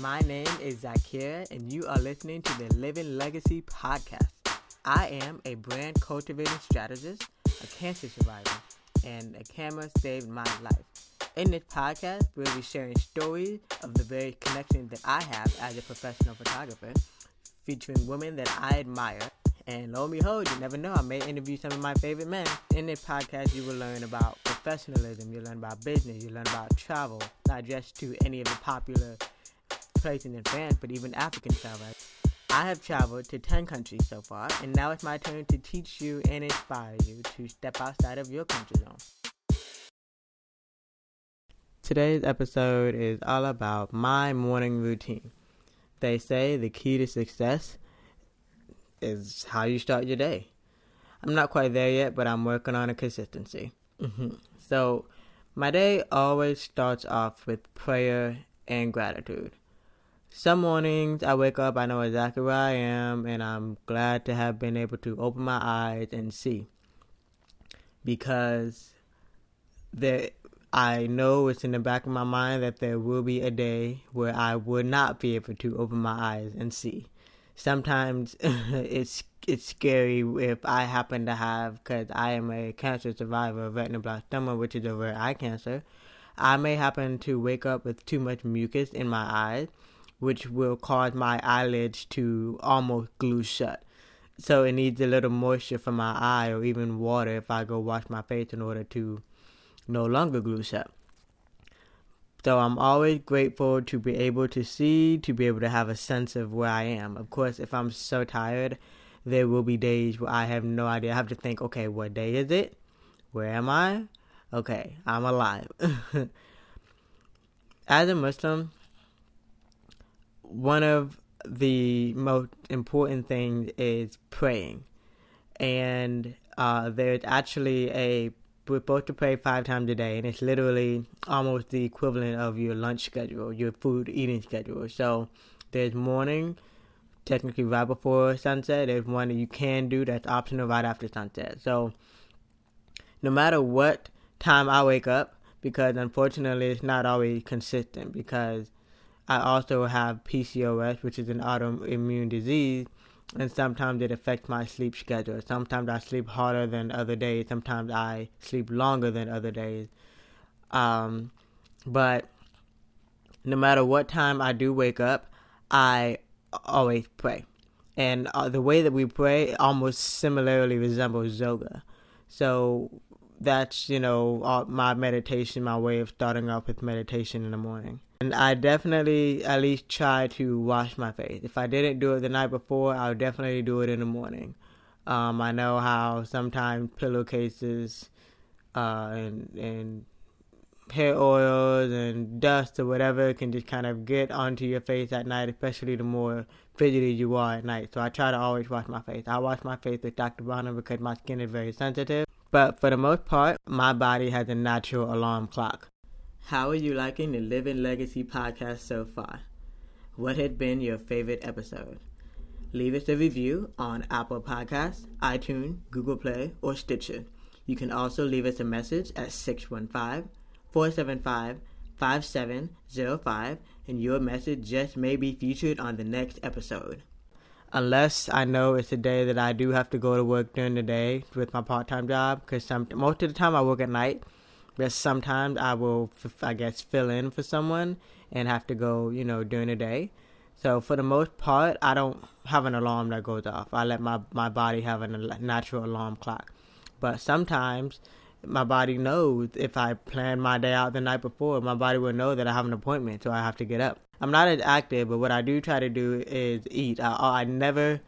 My name is Zakira, and you are listening to the Living Legacy Podcast. I am a brand cultivating strategist, a cancer survivor, and a camera saved my life. In this podcast, we'll be sharing stories of the very connections that I have as a professional photographer, featuring women that I admire. And lo and behold, you never know, I may interview some of my favorite men. In this podcast, you will learn about professionalism, you'll learn about business, you'll learn about travel, not just to any of the popular places in advance, but even African travel. I have traveled to 10 countries so far, and now it's my turn to teach you and inspire you to step outside of your comfort zone. Today's episode is all about my morning routine. They say the key to success is how you start your day. I'm not quite there yet, but I'm working on a consistency. Mm-hmm. So, my day always starts off with prayer and gratitude. Some mornings I wake up, I know exactly where I am, and I'm glad to have been able to open my eyes and see. Because there, I know it's in the back of my mind that there will be a day where I will not be able to open my eyes and see. Sometimes it's it's scary if I happen to have, because I am a cancer survivor of retinoblastoma, which is a rare eye cancer. I may happen to wake up with too much mucus in my eyes which will cause my eyelids to almost glue shut. So it needs a little moisture from my eye or even water if I go wash my face in order to no longer glue shut. So I'm always grateful to be able to see, to be able to have a sense of where I am. Of course, if I'm so tired, there will be days where I have no idea. I have to think, okay, what day is it? Where am I? Okay, I'm alive. As a Muslim, one of the most important things is praying. And uh, there's actually a, we're supposed to pray five times a day, and it's literally almost the equivalent of your lunch schedule, your food eating schedule. So there's morning, technically right before sunset. There's one that you can do that's optional right after sunset. So no matter what time I wake up, because unfortunately it's not always consistent because I also have PCOS, which is an autoimmune disease, and sometimes it affects my sleep schedule. Sometimes I sleep harder than other days. Sometimes I sleep longer than other days. Um, but no matter what time I do wake up, I always pray. And uh, the way that we pray almost similarly resembles yoga. So that's, you know, my meditation, my way of starting off with meditation in the morning. And I definitely at least try to wash my face. If I didn't do it the night before, I would definitely do it in the morning. Um, I know how sometimes pillowcases uh, and and hair oils and dust or whatever can just kind of get onto your face at night, especially the more fidgety you are at night. So I try to always wash my face. I wash my face with Dr. Bronner because my skin is very sensitive. But for the most part, my body has a natural alarm clock. How are you liking the Living Legacy podcast so far? What had been your favorite episode? Leave us a review on Apple Podcasts, iTunes, Google Play, or Stitcher. You can also leave us a message at 615 475 5705, and your message just may be featured on the next episode. Unless I know it's a day that I do have to go to work during the day with my part time job, because most of the time I work at night but sometimes I will, I guess, fill in for someone and have to go, you know, during the day. So for the most part, I don't have an alarm that goes off. I let my my body have a natural alarm clock. But sometimes my body knows if I plan my day out the night before, my body will know that I have an appointment, so I have to get up. I'm not as active, but what I do try to do is eat. I, I never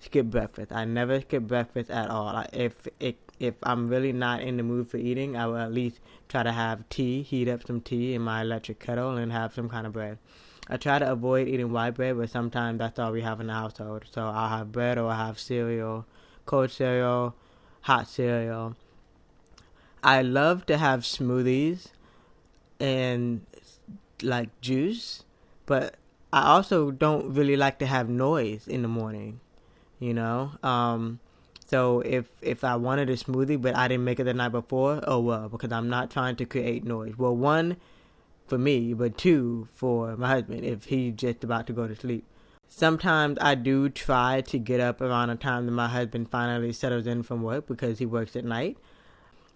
skip breakfast. I never skip breakfast at all. If it if I'm really not in the mood for eating, I will at least try to have tea, heat up some tea in my electric kettle, and have some kind of bread. I try to avoid eating white bread, but sometimes that's all we have in the household. So I'll have bread or I'll have cereal, cold cereal, hot cereal. I love to have smoothies and like juice, but I also don't really like to have noise in the morning, you know? Um, so if if I wanted a smoothie but I didn't make it the night before, oh well, because I'm not trying to create noise. Well, one, for me, but two for my husband if he's just about to go to sleep. Sometimes I do try to get up around the time that my husband finally settles in from work because he works at night.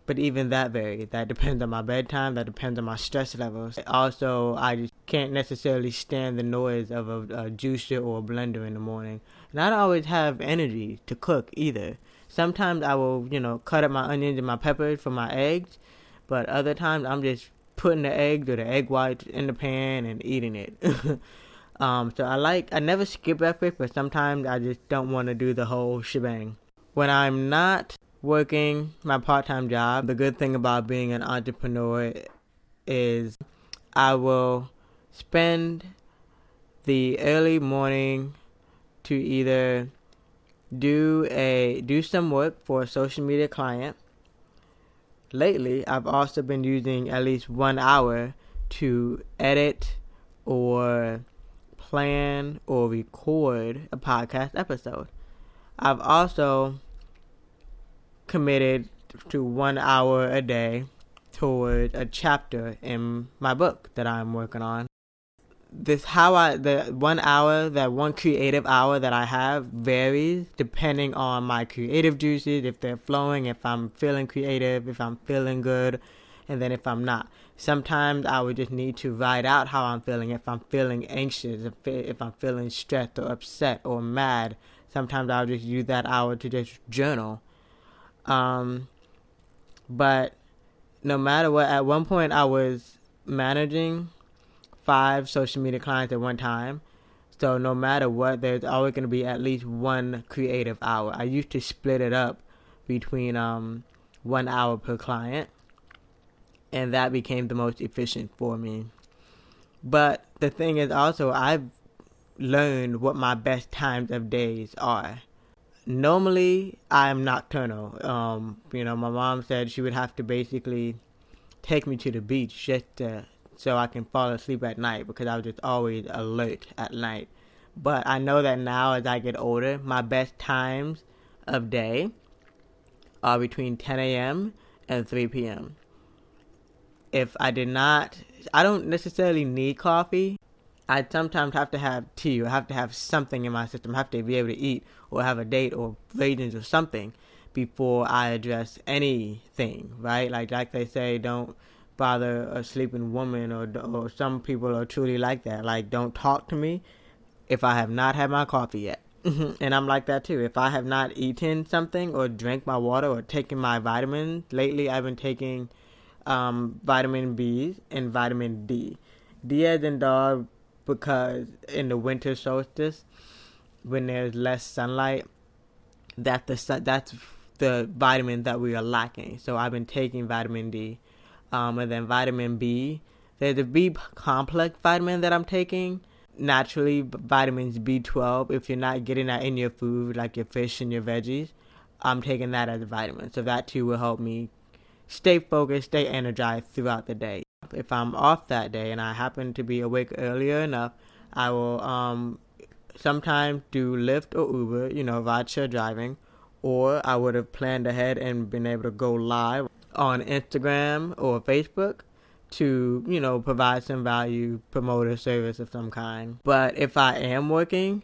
But even that varies. That depends on my bedtime. That depends on my stress levels. Also, I just can't necessarily stand the noise of a, a juicer or a blender in the morning. And I don't always have energy to cook either. Sometimes I will, you know, cut up my onions and my peppers for my eggs. But other times I'm just putting the eggs or the egg whites in the pan and eating it. um, so I like, I never skip breakfast, but sometimes I just don't want to do the whole shebang. When I'm not working my part time job, the good thing about being an entrepreneur is I will spend the early morning to either do a do some work for a social media client lately, I've also been using at least one hour to edit or plan or record a podcast episode. I've also committed to one hour a day toward a chapter in my book that I'm working on. This how I the one hour that one creative hour that I have varies depending on my creative juices if they're flowing if I'm feeling creative if I'm feeling good and then if I'm not. Sometimes I would just need to write out how I'm feeling. If I'm feeling anxious if, if I'm feeling stressed or upset or mad sometimes I'll just use that hour to just journal um but no matter what at one point I was managing five social media clients at one time. So no matter what, there's always going to be at least one creative hour. I used to split it up between um, one hour per client, and that became the most efficient for me. But the thing is also, I've learned what my best times of days are. Normally, I'm nocturnal. Um, you know, my mom said she would have to basically take me to the beach just to so I can fall asleep at night because I was just always alert at night. But I know that now as I get older, my best times of day are between 10 a.m. and 3 p.m. If I did not, I don't necessarily need coffee. I sometimes have to have tea or have to have something in my system. I have to be able to eat or have a date or raisins or something before I address anything, right? Like like they say, don't bother a sleeping woman or or some people are truly like that. Like don't talk to me if I have not had my coffee yet. and I'm like that too. If I have not eaten something or drank my water or taken my vitamins, lately I've been taking um, vitamin B and vitamin D. D as in dog because in the winter solstice, when there's less sunlight, that the sun, that's the vitamin that we are lacking. So I've been taking vitamin D um, and then vitamin B. There's a B complex vitamin that I'm taking. Naturally, vitamins B12. If you're not getting that in your food, like your fish and your veggies, I'm taking that as a vitamin. So that too will help me stay focused, stay energized throughout the day. If I'm off that day and I happen to be awake earlier enough, I will um, sometimes do Lyft or Uber, you know, rideshare driving, or I would have planned ahead and been able to go live on Instagram or Facebook to, you know, provide some value, promote a service of some kind. But if I am working,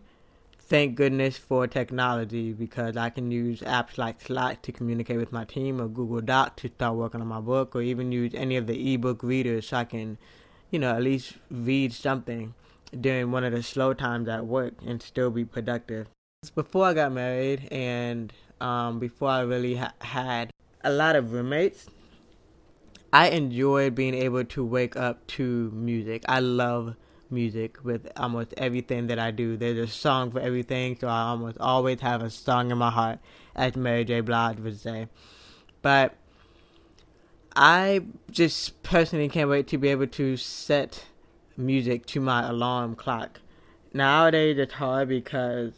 thank goodness for technology because I can use apps like Slack to communicate with my team or Google Doc to start working on my book or even use any of the ebook readers so I can, you know, at least read something during one of the slow times at work and still be productive. Before I got married and um, before I really ha- had a lot of roommates. I enjoy being able to wake up to music. I love music with almost everything that I do. There's a song for everything, so I almost always have a song in my heart, as Mary J. Blige would say. But I just personally can't wait to be able to set music to my alarm clock. Nowadays it's hard because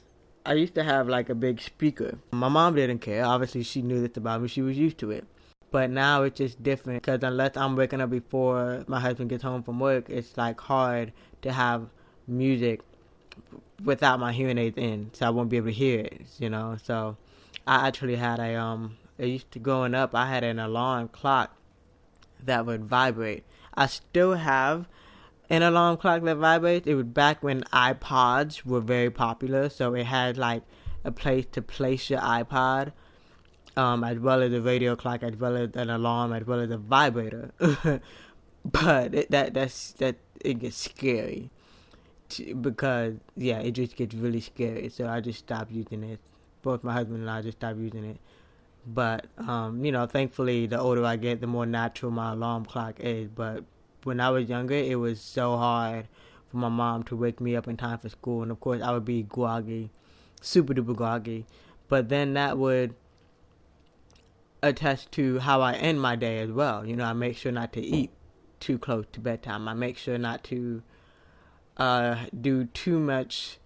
I used to have like a big speaker. My mom didn't care. Obviously, she knew this about me. She was used to it. But now it's just different because unless I'm waking up before my husband gets home from work, it's like hard to have music without my hearing aids in, so I won't be able to hear it. You know, so I actually had a um. I used to growing up, I had an alarm clock that would vibrate. I still have an alarm clock that vibrates. It was back when iPods were very popular, so it had like a place to place your iPod, um, as well as a radio clock, as well as an alarm, as well as a vibrator. but it, that that's that it gets scary because yeah, it just gets really scary. So I just stopped using it. Both my husband and I just stopped using it. But um, you know, thankfully, the older I get, the more natural my alarm clock is. But when I was younger, it was so hard for my mom to wake me up in time for school, and of course, I would be groggy, super duper groggy. But then that would attest to how I end my day as well. You know, I make sure not to eat too close to bedtime. I make sure not to uh, do too much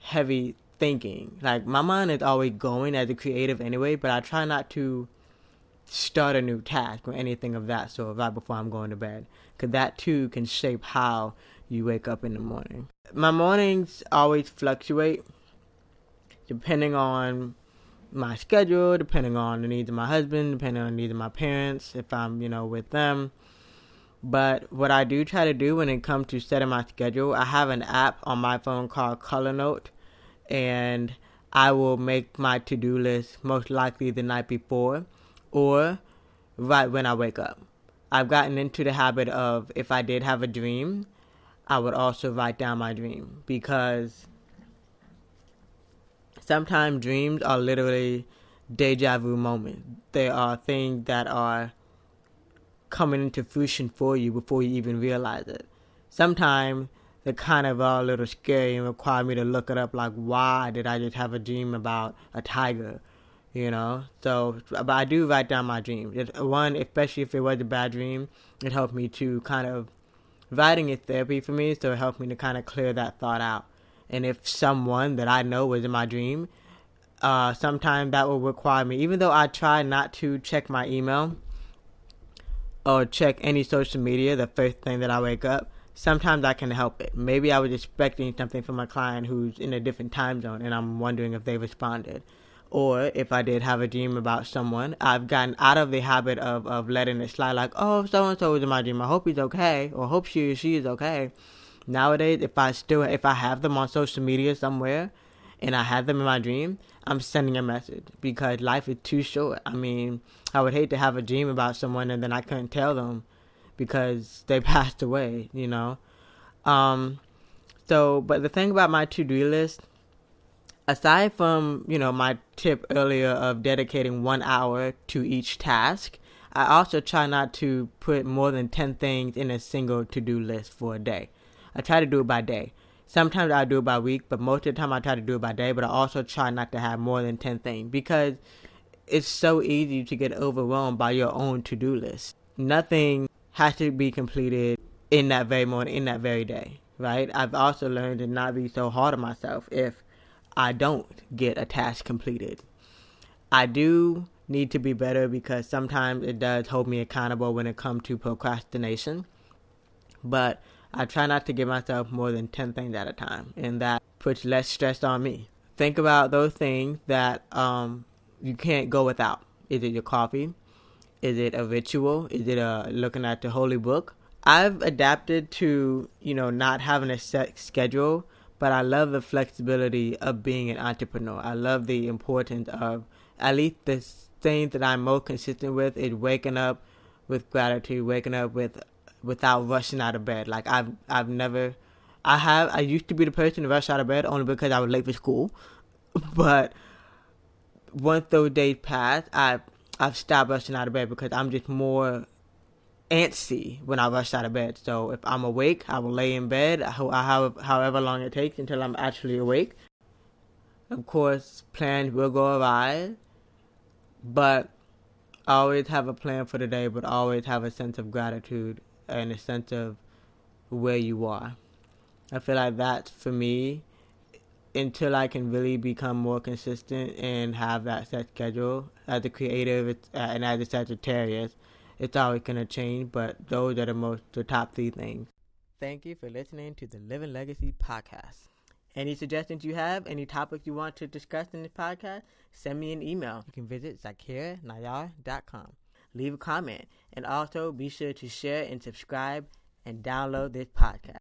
heavy thinking. Like my mind is always going as a creative anyway, but I try not to start a new task or anything of that sort right before I'm going to bed, because that too can shape how you wake up in the morning. My mornings always fluctuate depending on my schedule, depending on the needs of my husband, depending on the needs of my parents, if I'm, you know, with them. But what I do try to do when it comes to setting my schedule, I have an app on my phone called Color Note, and I will make my to do list most likely the night before or right when I wake up. I've gotten into the habit of if I did have a dream, I would also write down my dream because sometimes dreams are literally deja vu moments. They are things that are coming into fruition for you before you even realize it. Sometimes they're kind of a little scary and require me to look it up like why did I just have a dream about a tiger? You know? So but I do write down my dreams. One, especially if it was a bad dream, it helped me to kind of writing is therapy for me, so it helped me to kind of clear that thought out. And if someone that I know was in my dream, uh, sometimes that will require me, even though I try not to check my email or check any social media the first thing that I wake up, sometimes I can help it. Maybe I was expecting something from a client who's in a different time zone and I'm wondering if they responded. Or if I did have a dream about someone, I've gotten out of the habit of, of letting it slide like, oh, so and so was in my dream. I hope he's okay, or hope she or she is okay. Nowadays, if I still if I have them on social media somewhere, and I have them in my dream, I'm sending a message because life is too short. I mean, I would hate to have a dream about someone and then I couldn't tell them because they passed away, you know. Um, so, but the thing about my to-do list, aside from you know my tip earlier of dedicating one hour to each task, I also try not to put more than ten things in a single to-do list for a day. I try to do it by day. Sometimes I do it by week, but most of the time I try to do it by day. But I also try not to have more than ten things because it's so easy to get overwhelmed by your own to-do list. Nothing has to be completed in that very morning, in that very day, right? I've also learned to not be so hard on myself if I don't get a task completed. I do need to be better because sometimes it does hold me accountable when it comes to procrastination. But I try not to give myself more than 10 things at a time, and that puts less stress on me. Think about those things that um, you can't go without. Is it your coffee? Is it a ritual? Is it a looking at the holy book? I've adapted to, you know, not having a set schedule, but I love the flexibility of being an entrepreneur. I love the importance of at least the thing that I'm most consistent with is waking up with gratitude, waking up with without rushing out of bed. Like I've I've never I have I used to be the person to rush out of bed only because I was late for school. But once those days passed, I I've stopped rushing out of bed because I'm just more antsy when I rush out of bed. So if I'm awake, I will lay in bed however long it takes until I'm actually awake. Of course, plans will go awry, but I always have a plan for the day, but always have a sense of gratitude and a sense of where you are. I feel like that's for me until I can really become more consistent and have that set schedule. As a creative uh, and as a Sagittarius, it's always going to change, but those are the most, the top three things. Thank you for listening to the Living Legacy podcast. Any suggestions you have, any topics you want to discuss in this podcast, send me an email. You can visit zakirnayar.com leave a comment, and also be sure to share and subscribe and download this podcast.